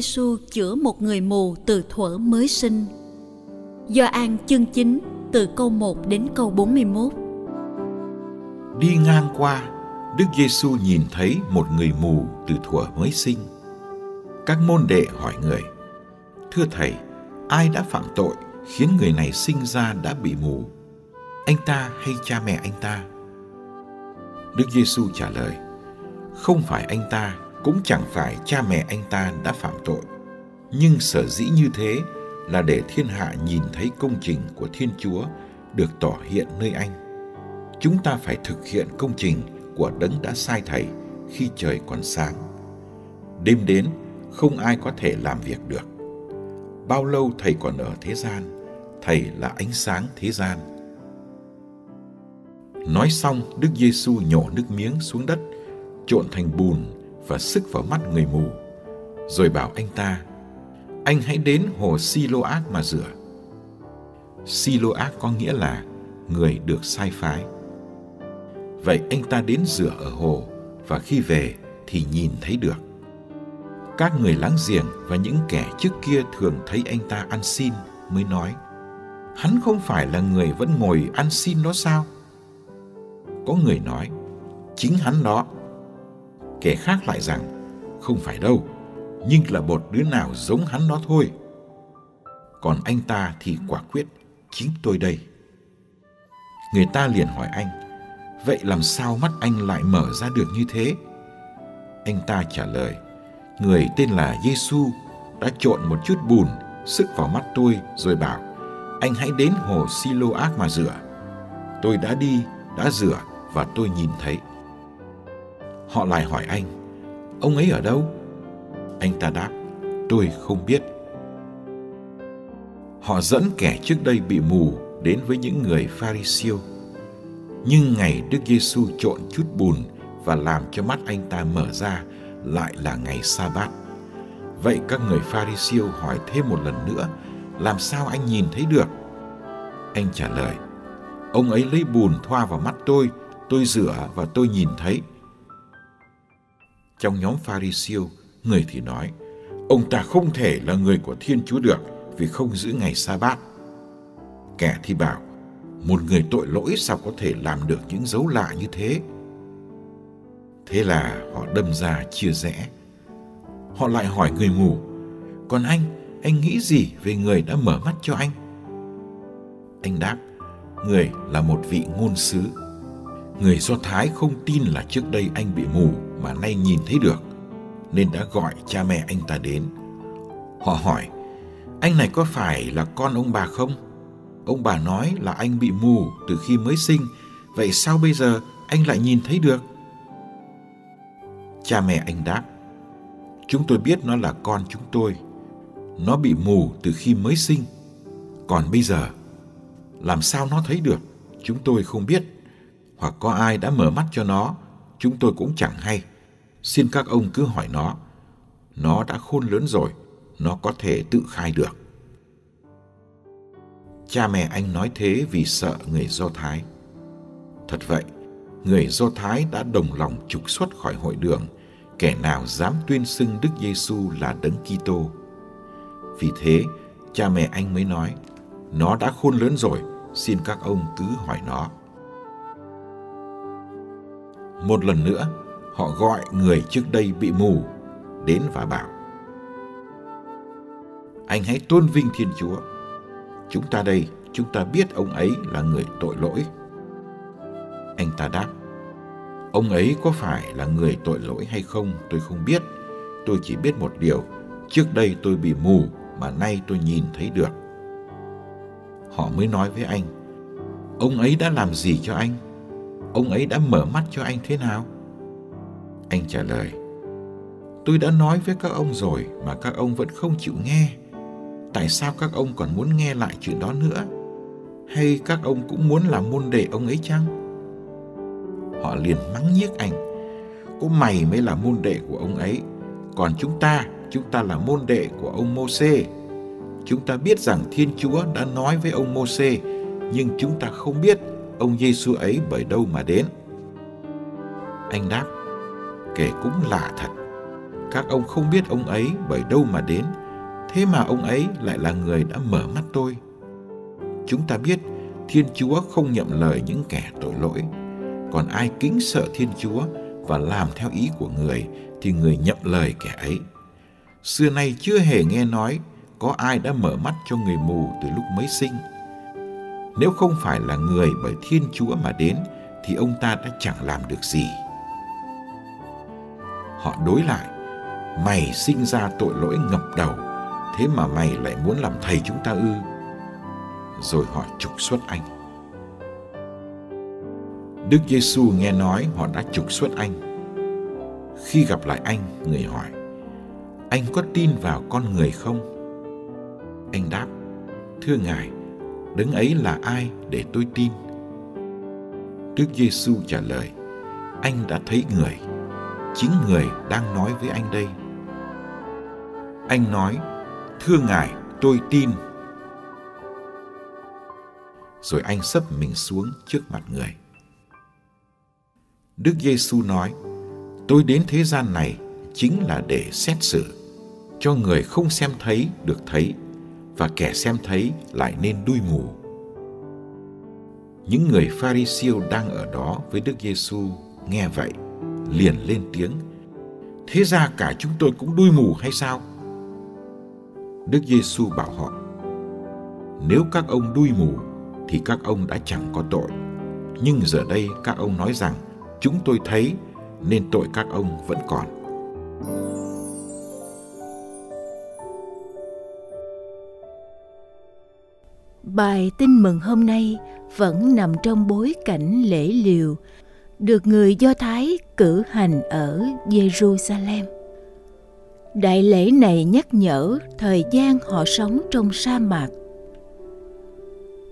Giêsu chữa một người mù từ thuở mới sinh. Do An chương 9 từ câu 1 đến câu 41. Đi ngang qua, Đức Giêsu nhìn thấy một người mù từ thuở mới sinh. Các môn đệ hỏi người: "Thưa thầy, ai đã phạm tội khiến người này sinh ra đã bị mù? Anh ta hay cha mẹ anh ta?" Đức Giêsu trả lời: "Không phải anh ta cũng chẳng phải cha mẹ anh ta đã phạm tội. Nhưng sở dĩ như thế là để thiên hạ nhìn thấy công trình của thiên chúa được tỏ hiện nơi anh. Chúng ta phải thực hiện công trình của đấng đã sai thầy khi trời còn sáng. Đêm đến, không ai có thể làm việc được. Bao lâu thầy còn ở thế gian, thầy là ánh sáng thế gian. Nói xong, đức giêsu nhổ nước miếng xuống đất, trộn thành bùn và sức vào mắt người mù rồi bảo anh ta, anh hãy đến hồ Siloác mà rửa. Siloác có nghĩa là người được sai phái. Vậy anh ta đến rửa ở hồ và khi về thì nhìn thấy được. Các người láng giềng và những kẻ trước kia thường thấy anh ta ăn xin mới nói, Hắn không phải là người vẫn ngồi ăn xin đó sao? Có người nói, Chính hắn đó kẻ khác lại rằng, không phải đâu, nhưng là một đứa nào giống hắn đó thôi. Còn anh ta thì quả quyết chính tôi đây. Người ta liền hỏi anh, vậy làm sao mắt anh lại mở ra được như thế? Anh ta trả lời, người tên là giêsu đã trộn một chút bùn sức vào mắt tôi rồi bảo, anh hãy đến hồ Siloac mà rửa. Tôi đã đi, đã rửa và tôi nhìn thấy. Họ lại hỏi anh, ông ấy ở đâu? Anh ta đáp, tôi không biết. Họ dẫn kẻ trước đây bị mù đến với những người Pharisêu. Nhưng ngày Đức Giêsu trộn chút bùn và làm cho mắt anh ta mở ra lại là ngày sa bát. Vậy các người Pharisêu hỏi thêm một lần nữa, làm sao anh nhìn thấy được? Anh trả lời, ông ấy lấy bùn thoa vào mắt tôi, tôi rửa và tôi nhìn thấy. Trong nhóm Pharisêu, người thì nói, ông ta không thể là người của Thiên Chúa được vì không giữ ngày sa bát. Kẻ thì bảo, một người tội lỗi sao có thể làm được những dấu lạ như thế? Thế là họ đâm ra chia rẽ. Họ lại hỏi người mù, còn anh, anh nghĩ gì về người đã mở mắt cho anh? Anh đáp, người là một vị ngôn sứ. Người Do Thái không tin là trước đây anh bị mù mà nay nhìn thấy được nên đã gọi cha mẹ anh ta đến. Họ hỏi, anh này có phải là con ông bà không? Ông bà nói là anh bị mù từ khi mới sinh, vậy sao bây giờ anh lại nhìn thấy được? Cha mẹ anh đáp, chúng tôi biết nó là con chúng tôi. Nó bị mù từ khi mới sinh. Còn bây giờ, làm sao nó thấy được? Chúng tôi không biết. Hoặc có ai đã mở mắt cho nó, chúng tôi cũng chẳng hay. Xin các ông cứ hỏi nó. Nó đã khôn lớn rồi, nó có thể tự khai được. Cha mẹ anh nói thế vì sợ người Do Thái. Thật vậy, người Do Thái đã đồng lòng trục xuất khỏi hội đường kẻ nào dám tuyên xưng Đức Giêsu là Đấng Kitô. Vì thế, cha mẹ anh mới nói, nó đã khôn lớn rồi, xin các ông cứ hỏi nó. Một lần nữa, họ gọi người trước đây bị mù đến và bảo anh hãy tôn vinh Thiên Chúa. Chúng ta đây, chúng ta biết ông ấy là người tội lỗi. Anh ta đáp, ông ấy có phải là người tội lỗi hay không tôi không biết. Tôi chỉ biết một điều, trước đây tôi bị mù mà nay tôi nhìn thấy được. Họ mới nói với anh, ông ấy đã làm gì cho anh? Ông ấy đã mở mắt cho anh thế nào? Anh trả lời, tôi đã nói với các ông rồi mà các ông vẫn không chịu nghe. Tại sao các ông còn muốn nghe lại chuyện đó nữa? Hay các ông cũng muốn làm môn đệ ông ấy chăng? Họ liền mắng nhiếc anh. Có mày mới là môn đệ của ông ấy. Còn chúng ta, chúng ta là môn đệ của ông Môsê. Chúng ta biết rằng Thiên Chúa đã nói với ông Môsê, nhưng chúng ta không biết ông Giêsu ấy bởi đâu mà đến. Anh đáp, kể cũng lạ thật. Các ông không biết ông ấy bởi đâu mà đến, thế mà ông ấy lại là người đã mở mắt tôi. Chúng ta biết Thiên Chúa không nhậm lời những kẻ tội lỗi, còn ai kính sợ Thiên Chúa và làm theo ý của người thì người nhậm lời kẻ ấy. Xưa nay chưa hề nghe nói có ai đã mở mắt cho người mù từ lúc mới sinh. Nếu không phải là người bởi Thiên Chúa mà đến thì ông ta đã chẳng làm được gì. Họ đối lại, mày sinh ra tội lỗi ngập đầu, thế mà mày lại muốn làm thầy chúng ta ư? Rồi họ trục xuất anh. Đức Giêsu nghe nói họ đã trục xuất anh. Khi gặp lại anh, người hỏi, anh có tin vào con người không? Anh đáp, thưa Ngài, đấng ấy là ai để tôi tin? Đức Giêsu trả lời, anh đã thấy người, chính người đang nói với anh đây. Anh nói, thưa Ngài, tôi tin. Rồi anh sấp mình xuống trước mặt người. Đức Giêsu nói, tôi đến thế gian này chính là để xét xử, cho người không xem thấy được thấy và kẻ xem thấy lại nên đuôi mù. Những người Pharisêu đang ở đó với Đức Giêsu nghe vậy, liền lên tiếng: Thế ra cả chúng tôi cũng đuôi mù hay sao? Đức Giêsu bảo họ: Nếu các ông đuôi mù thì các ông đã chẳng có tội. Nhưng giờ đây các ông nói rằng chúng tôi thấy nên tội các ông vẫn còn. Bài tin mừng hôm nay vẫn nằm trong bối cảnh lễ liều được người Do Thái cử hành ở Jerusalem. Đại lễ này nhắc nhở thời gian họ sống trong sa mạc.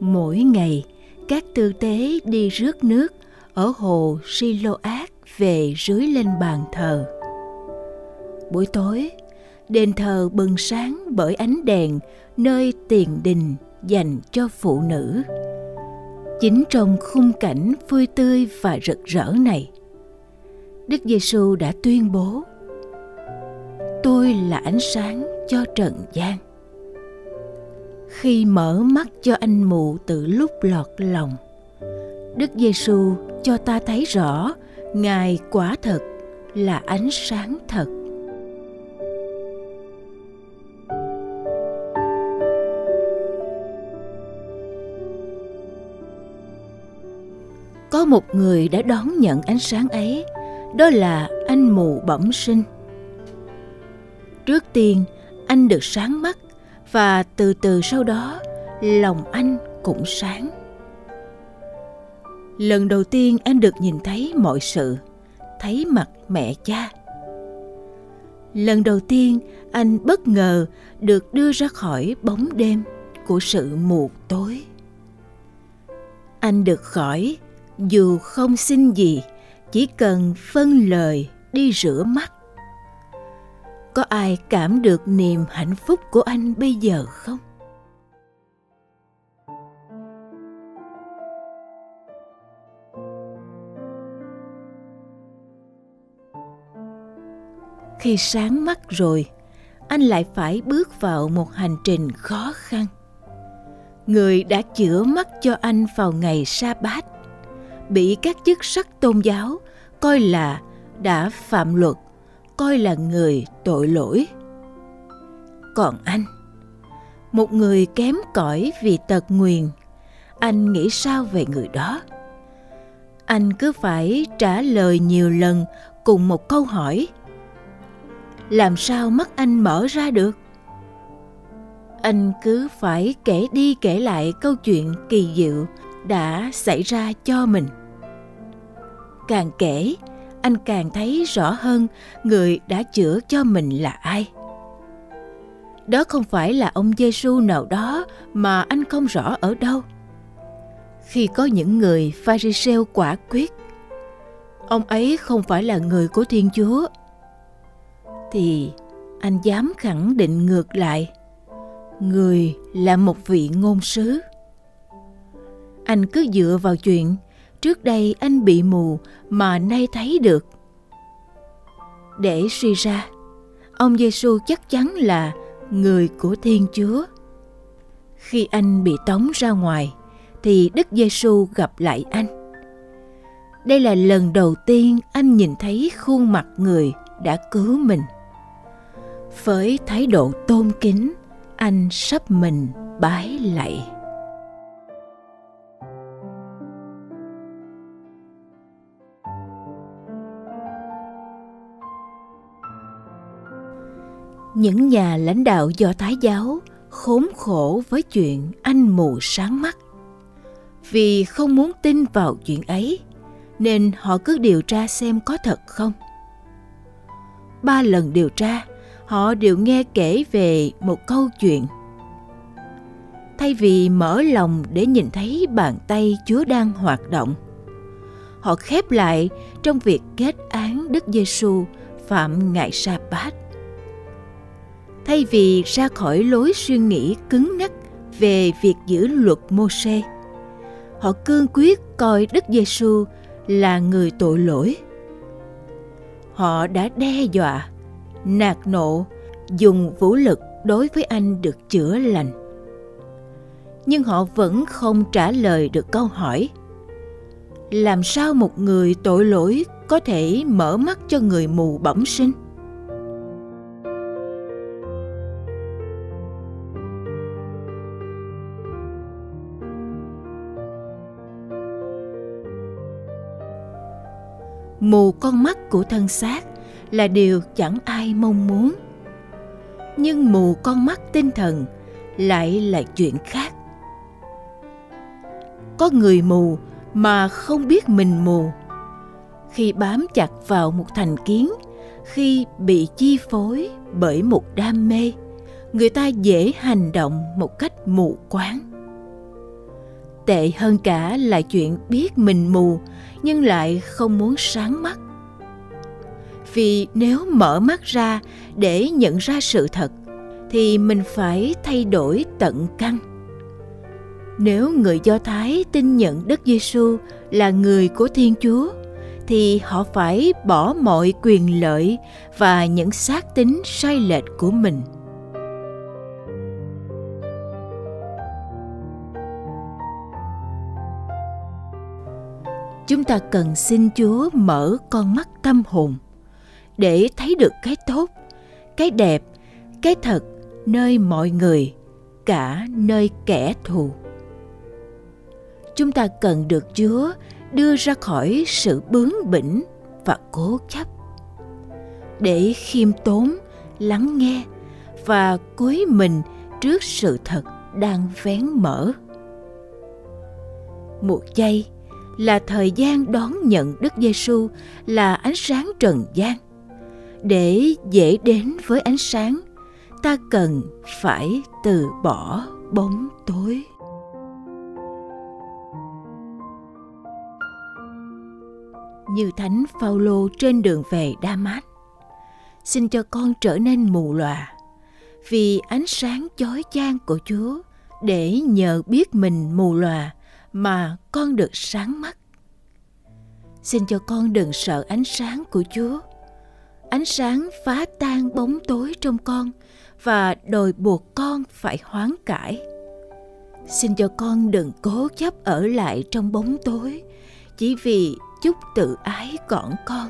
Mỗi ngày, các tư tế đi rước nước ở hồ Siloát về dưới lên bàn thờ. Buổi tối, đền thờ bừng sáng bởi ánh đèn nơi tiền đình dành cho phụ nữ. Chính trong khung cảnh vui tươi và rực rỡ này, Đức Giêsu đã tuyên bố: Tôi là ánh sáng cho trần gian. Khi mở mắt cho anh mù từ lúc lọt lòng, Đức Giêsu cho ta thấy rõ Ngài quả thật là ánh sáng thật. Có một người đã đón nhận ánh sáng ấy, đó là anh mù bẩm sinh. Trước tiên, anh được sáng mắt và từ từ sau đó, lòng anh cũng sáng. Lần đầu tiên anh được nhìn thấy mọi sự, thấy mặt mẹ cha. Lần đầu tiên, anh bất ngờ được đưa ra khỏi bóng đêm của sự mù tối. Anh được khỏi dù không xin gì, chỉ cần phân lời đi rửa mắt. Có ai cảm được niềm hạnh phúc của anh bây giờ không? Khi sáng mắt rồi, anh lại phải bước vào một hành trình khó khăn. Người đã chữa mắt cho anh vào ngày sa bát bị các chức sắc tôn giáo coi là đã phạm luật, coi là người tội lỗi. Còn anh, một người kém cỏi vì tật nguyền, anh nghĩ sao về người đó? Anh cứ phải trả lời nhiều lần cùng một câu hỏi, làm sao mắt anh mở ra được? Anh cứ phải kể đi kể lại câu chuyện kỳ diệu đã xảy ra cho mình càng kể anh càng thấy rõ hơn người đã chữa cho mình là ai đó không phải là ông Giêsu nào đó mà anh không rõ ở đâu. Khi có những người Pharisêu quả quyết, ông ấy không phải là người của Thiên Chúa, thì anh dám khẳng định ngược lại, người là một vị ngôn sứ. Anh cứ dựa vào chuyện trước đây anh bị mù mà nay thấy được. Để suy ra, ông Giêsu chắc chắn là người của Thiên Chúa. Khi anh bị tống ra ngoài thì Đức Giêsu gặp lại anh. Đây là lần đầu tiên anh nhìn thấy khuôn mặt người đã cứu mình. Với thái độ tôn kính, anh sắp mình bái lạy. Những nhà lãnh đạo do thái giáo khốn khổ với chuyện anh mù sáng mắt. Vì không muốn tin vào chuyện ấy, nên họ cứ điều tra xem có thật không. Ba lần điều tra, họ đều nghe kể về một câu chuyện. Thay vì mở lòng để nhìn thấy bàn tay chúa đang hoạt động, họ khép lại trong việc kết án đức giêsu phạm ngại sa bát thay vì ra khỏi lối suy nghĩ cứng nhắc về việc giữ luật Môse. Họ cương quyết coi Đức Giêsu là người tội lỗi. Họ đã đe dọa, nạt nộ, dùng vũ lực đối với anh được chữa lành. Nhưng họ vẫn không trả lời được câu hỏi. Làm sao một người tội lỗi có thể mở mắt cho người mù bẩm sinh? Mù con mắt của thân xác là điều chẳng ai mong muốn. Nhưng mù con mắt tinh thần lại là chuyện khác. Có người mù mà không biết mình mù. Khi bám chặt vào một thành kiến, khi bị chi phối bởi một đam mê, người ta dễ hành động một cách mù quáng tệ hơn cả là chuyện biết mình mù, nhưng lại không muốn sáng mắt. Vì nếu mở mắt ra để nhận ra sự thật, thì mình phải thay đổi tận căn. Nếu người do thái tin nhận đức giêsu là người của thiên chúa, thì họ phải bỏ mọi quyền lợi và những xác tính sai lệch của mình. Chúng ta cần xin chúa mở con mắt tâm hồn để thấy được cái tốt, cái đẹp, cái thật nơi mọi người, cả nơi kẻ thù. Chúng ta cần được chúa đưa ra khỏi sự bướng bỉnh và cố chấp để khiêm tốn, lắng nghe và cúi mình trước sự thật đang vén mở. Một giây là thời gian đón nhận Đức Giêsu là ánh sáng trần gian. Để dễ đến với ánh sáng, ta cần phải từ bỏ bóng tối. Như Thánh Phaolô trên đường về Đa-mát, xin cho con trở nên mù lòa vì ánh sáng chói chang của Chúa để nhờ biết mình mù lòa mà con được sáng mắt. Xin cho con đừng sợ ánh sáng của Chúa. Ánh sáng phá tan bóng tối trong con và đòi buộc con phải hoán cải. Xin cho con đừng cố chấp ở lại trong bóng tối chỉ vì chút tự ái cỏn con.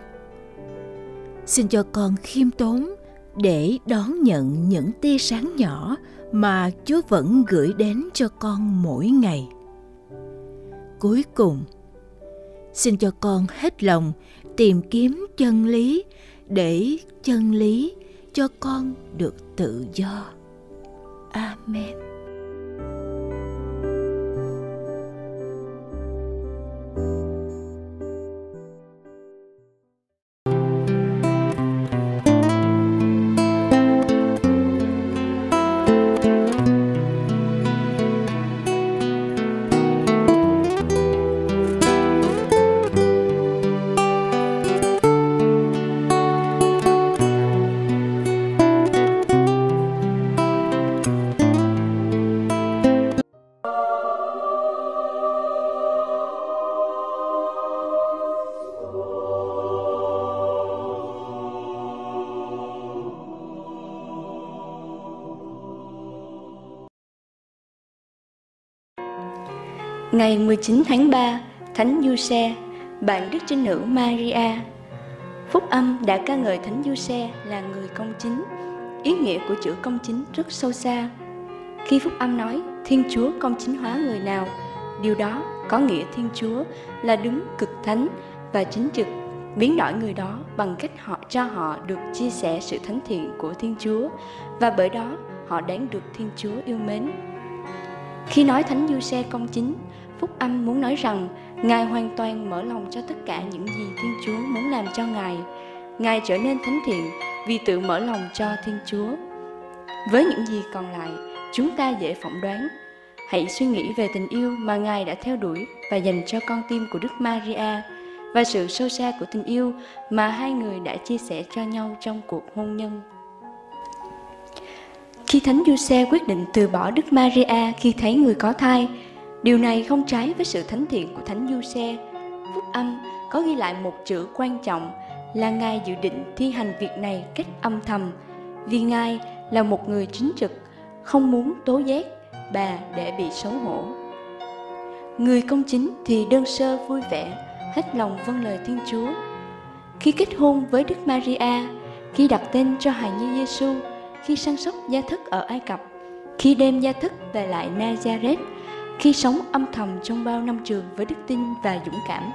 Xin cho con khiêm tốn để đón nhận những tia sáng nhỏ mà Chúa vẫn gửi đến cho con mỗi ngày. Cuối cùng, xin cho con hết lòng tìm kiếm chân lý để chân lý cho con được tự do. Amen. Ngày 19 tháng 3, Thánh Giuse, bạn Đức Trinh Nữ Maria. Phúc âm đã ca ngợi Thánh Giuse là người công chính. Ý nghĩa của chữ công chính rất sâu xa. Khi Phúc âm nói Thiên Chúa công chính hóa người nào, điều đó có nghĩa Thiên Chúa là đứng cực thánh và chính trực biến đổi người đó bằng cách họ cho họ được chia sẻ sự thánh thiện của Thiên Chúa và bởi đó họ đáng được Thiên Chúa yêu mến. Khi nói Thánh Du công chính, Phúc Âm muốn nói rằng Ngài hoàn toàn mở lòng cho tất cả những gì Thiên Chúa muốn làm cho Ngài. Ngài trở nên thánh thiện vì tự mở lòng cho Thiên Chúa. Với những gì còn lại, chúng ta dễ phỏng đoán. Hãy suy nghĩ về tình yêu mà Ngài đã theo đuổi và dành cho con tim của Đức Maria và sự sâu xa của tình yêu mà hai người đã chia sẻ cho nhau trong cuộc hôn nhân. Khi Thánh Giuse quyết định từ bỏ Đức Maria khi thấy người có thai, điều này không trái với sự thánh thiện của Thánh Giuse. Phúc âm có ghi lại một chữ quan trọng là Ngài dự định thi hành việc này cách âm thầm, vì Ngài là một người chính trực, không muốn tố giác bà để bị xấu hổ. Người công chính thì đơn sơ vui vẻ, hết lòng vâng lời Thiên Chúa. Khi kết hôn với Đức Maria, khi đặt tên cho hài nhi Giêsu, khi săn sóc gia thức ở Ai Cập, khi đem gia thức về lại Nazareth, khi sống âm thầm trong bao năm trường với đức tin và dũng cảm.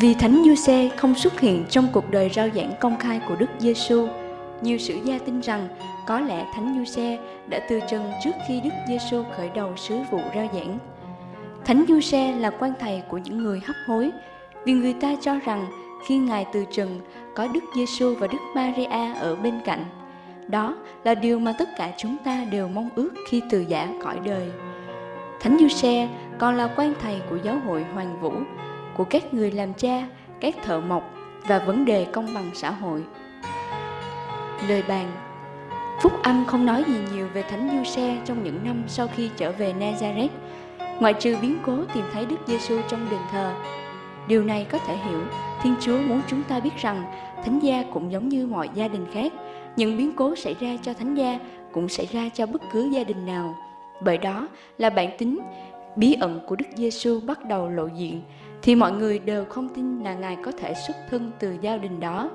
Vì Thánh Giuse không xuất hiện trong cuộc đời rao giảng công khai của Đức Giêsu, nhiều sử gia tin rằng có lẽ Thánh Giuse đã từ trần trước khi Đức Giêsu khởi đầu sứ vụ rao giảng. Thánh Giuse là quan thầy của những người hấp hối, vì người ta cho rằng khi Ngài từ trần có Đức Giêsu và Đức Maria ở bên cạnh. Đó là điều mà tất cả chúng ta đều mong ước khi từ giả cõi đời. Thánh Giuse còn là quan thầy của giáo hội Hoàng Vũ, của các người làm cha, các thợ mộc và vấn đề công bằng xã hội. Lời bàn Phúc âm không nói gì nhiều về Thánh Giuse trong những năm sau khi trở về Nazareth, ngoại trừ biến cố tìm thấy Đức Giêsu trong đền thờ. Điều này có thể hiểu Thiên Chúa muốn chúng ta biết rằng thánh gia cũng giống như mọi gia đình khác, những biến cố xảy ra cho thánh gia cũng xảy ra cho bất cứ gia đình nào. Bởi đó là bản tính, bí ẩn của Đức Giêsu bắt đầu lộ diện, thì mọi người đều không tin là Ngài có thể xuất thân từ gia đình đó.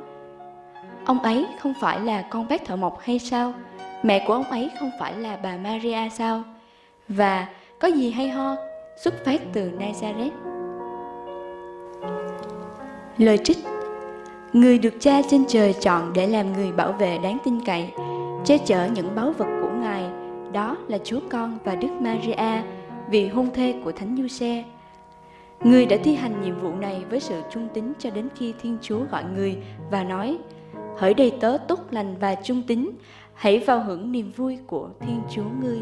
Ông ấy không phải là con bác thợ mộc hay sao? Mẹ của ông ấy không phải là bà Maria sao? Và có gì hay ho xuất phát từ Nazareth? Lời trích Người được cha trên trời chọn để làm người bảo vệ đáng tin cậy, che chở những báu vật của Ngài, đó là Chúa Con và Đức Maria, vị hôn thê của Thánh Giuse. Người đã thi hành nhiệm vụ này với sự trung tín cho đến khi Thiên Chúa gọi người và nói: Hỡi đầy tớ tốt lành và trung tín, hãy vào hưởng niềm vui của Thiên Chúa ngươi.